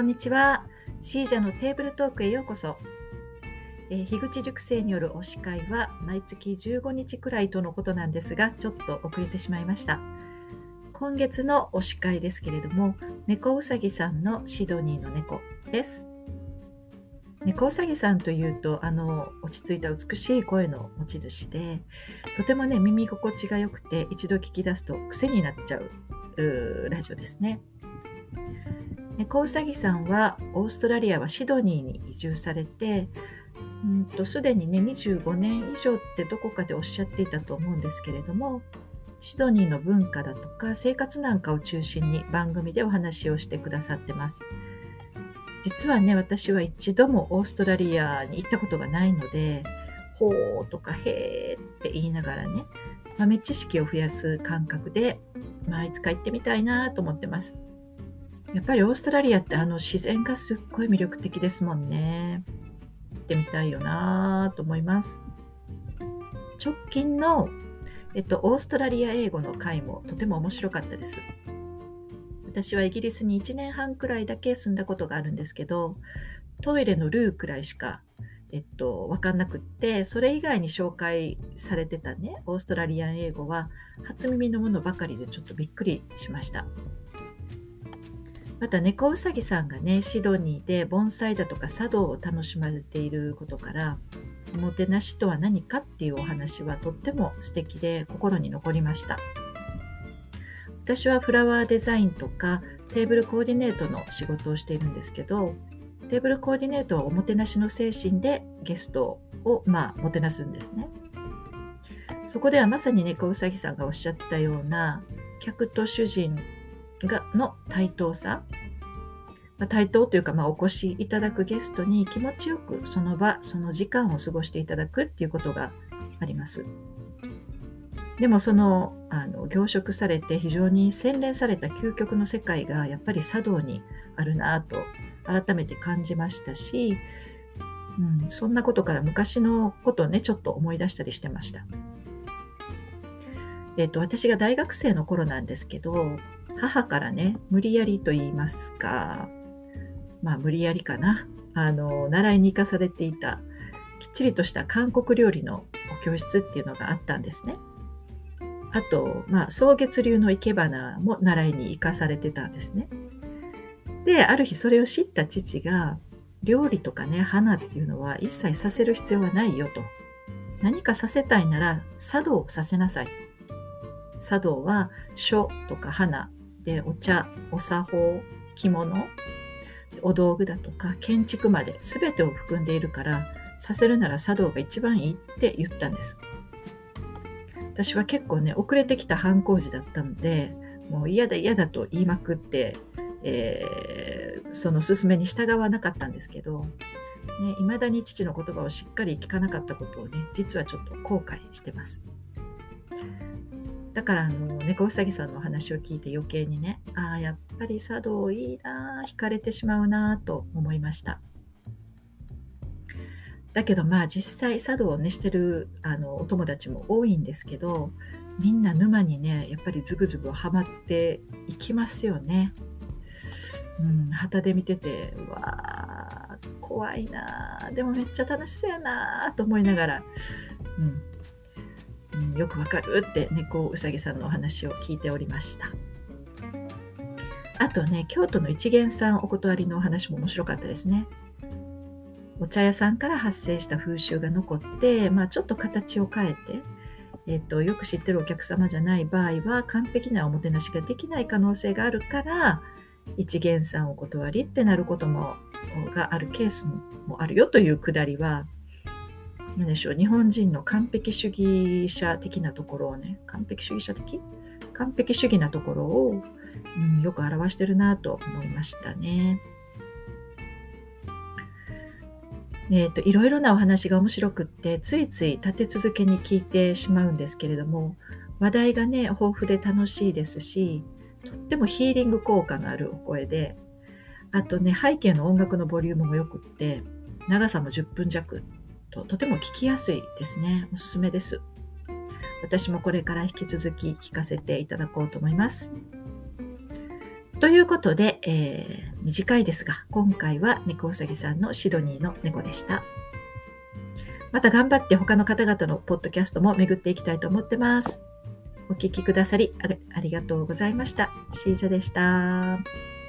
こんにちは。シージャのテーブルトークへようこそ。えー、樋口塾生による推し会は毎月15日くらいとのことなんですが、ちょっと遅れてしまいました。今月の推し会ですけれども、猫うさぎさんのシドニーの猫です。猫うさぎさんというと、あの、落ち着いた美しい声の持ち主で、とてもね、耳心地が良くて、一度聞き出すと癖になっちゃうラジオですね。猫うさぎさんはオーストラリアはシドニーに移住されてすでにね25年以上ってどこかでおっしゃっていたと思うんですけれどもシドニーの文化だとか生活なんかを中心に番組でお話をしてくださってます。実はね私は一度もオーストラリアに行ったことがないのでほーとかへーって言いながらね豆知識を増やす感覚で、まあ、いつか行ってみたいなと思ってます。やっぱりオーストラリアってあの自然がすっごい魅力的ですもんね。行ってみたいよなと思います。直近の、えっと、オーストラリア英語の回もとても面白かったです。私はイギリスに1年半くらいだけ住んだことがあるんですけど、トイレのルーくらいしか、えっと、わかんなくって、それ以外に紹介されてたね、オーストラリアン英語は初耳のものばかりでちょっとびっくりしました。また猫うさぎさんがねシドニーで盆栽だとか茶道を楽しまれていることからおもてなしとは何かっていうお話はとっても素敵で心に残りました。私はフラワーデザインとかテーブルコーディネートの仕事をしているんですけどテーブルコーディネートはおもてなしの精神でゲストをまあもてなすんですね。そこではまさに猫うさぎさんがおっしゃったような客と主人がの対等さ、まあ、対等というか、まあ、お越しいただくゲストに気持ちよくその場、その時間を過ごしていただくっていうことがあります。でもそのあの凝縮されて非常に洗練された究極の世界がやっぱり茶道にあるなと改めて感じましたし、うん、そんなことから昔のことをねちょっと思い出したりしてました。えっ、と私が大学生の頃なんですけど母からね、無理やりと言いますか、まあ無理やりかな、あの、習いに行かされていた、きっちりとした韓国料理の教室っていうのがあったんですね。あと、まあ、草月流の生け花も習いに行かされてたんですね。で、ある日それを知った父が、料理とかね、花っていうのは一切させる必要はないよと。何かさせたいなら茶道をさせなさい。茶道は書とか花でお茶お作法着物お道具だとか建築まで全てを含んでいるからさせるなら茶道が一番いいって言ったんです。私は結構ね遅れてきた反抗時だったのでもう嫌だ嫌だと言いまくって、えー、その勧めに従わなかったんですけどいま、だに父の言葉をしっかり聞かなかったことをね実はちょっと後悔してます。だからあの猫うさぎさんの話を聞いて余計にねああやっぱり茶道いいな惹かれてしまうなと思いました。だけどまあ実際茶道をねしてるあのお友達も多いんですけどみんな沼にねやっぱりズブズブはまっていきますよね。うん、旗で見ててわー怖いなでもめっちゃ楽しそうやなと思いながら、うん、うん、よくわかるって猫うさぎさんのお話を聞いておりました。あとね、京都の一元さんお断りのお話も面白かったですね。お茶屋さんから発生した風習が残って、まあ、ちょっと形を変えて、えっと、よく知ってるお客様じゃない場合は完璧なおもてなしができない可能性があるから一元さんお断りってなることもがあるケースもあるよというくだりは何でしょう、日本人の完璧主義者的なところをね、完璧主義者的？完璧主義なところを、うん、よく表してるなと思いましたね。えーと、いろいろなお話が面白くってついつい立て続けに聞いてしまうんですけれども話題がね豊富で楽しいですしとってもヒーリング効果のあるお声であとね背景の音楽のボリュームもよくって長さも10分弱ととても聞きやすいですね。おすすめです。私もこれから引き続き聞かせていただこうと思います。ということで、えー短いですが、今回は猫うさぎさんのシドニーの猫でした。また頑張って他の方々のポッドキャストも巡っていきたいと思ってます。お聴きくださりありがとうございました。シーザでした。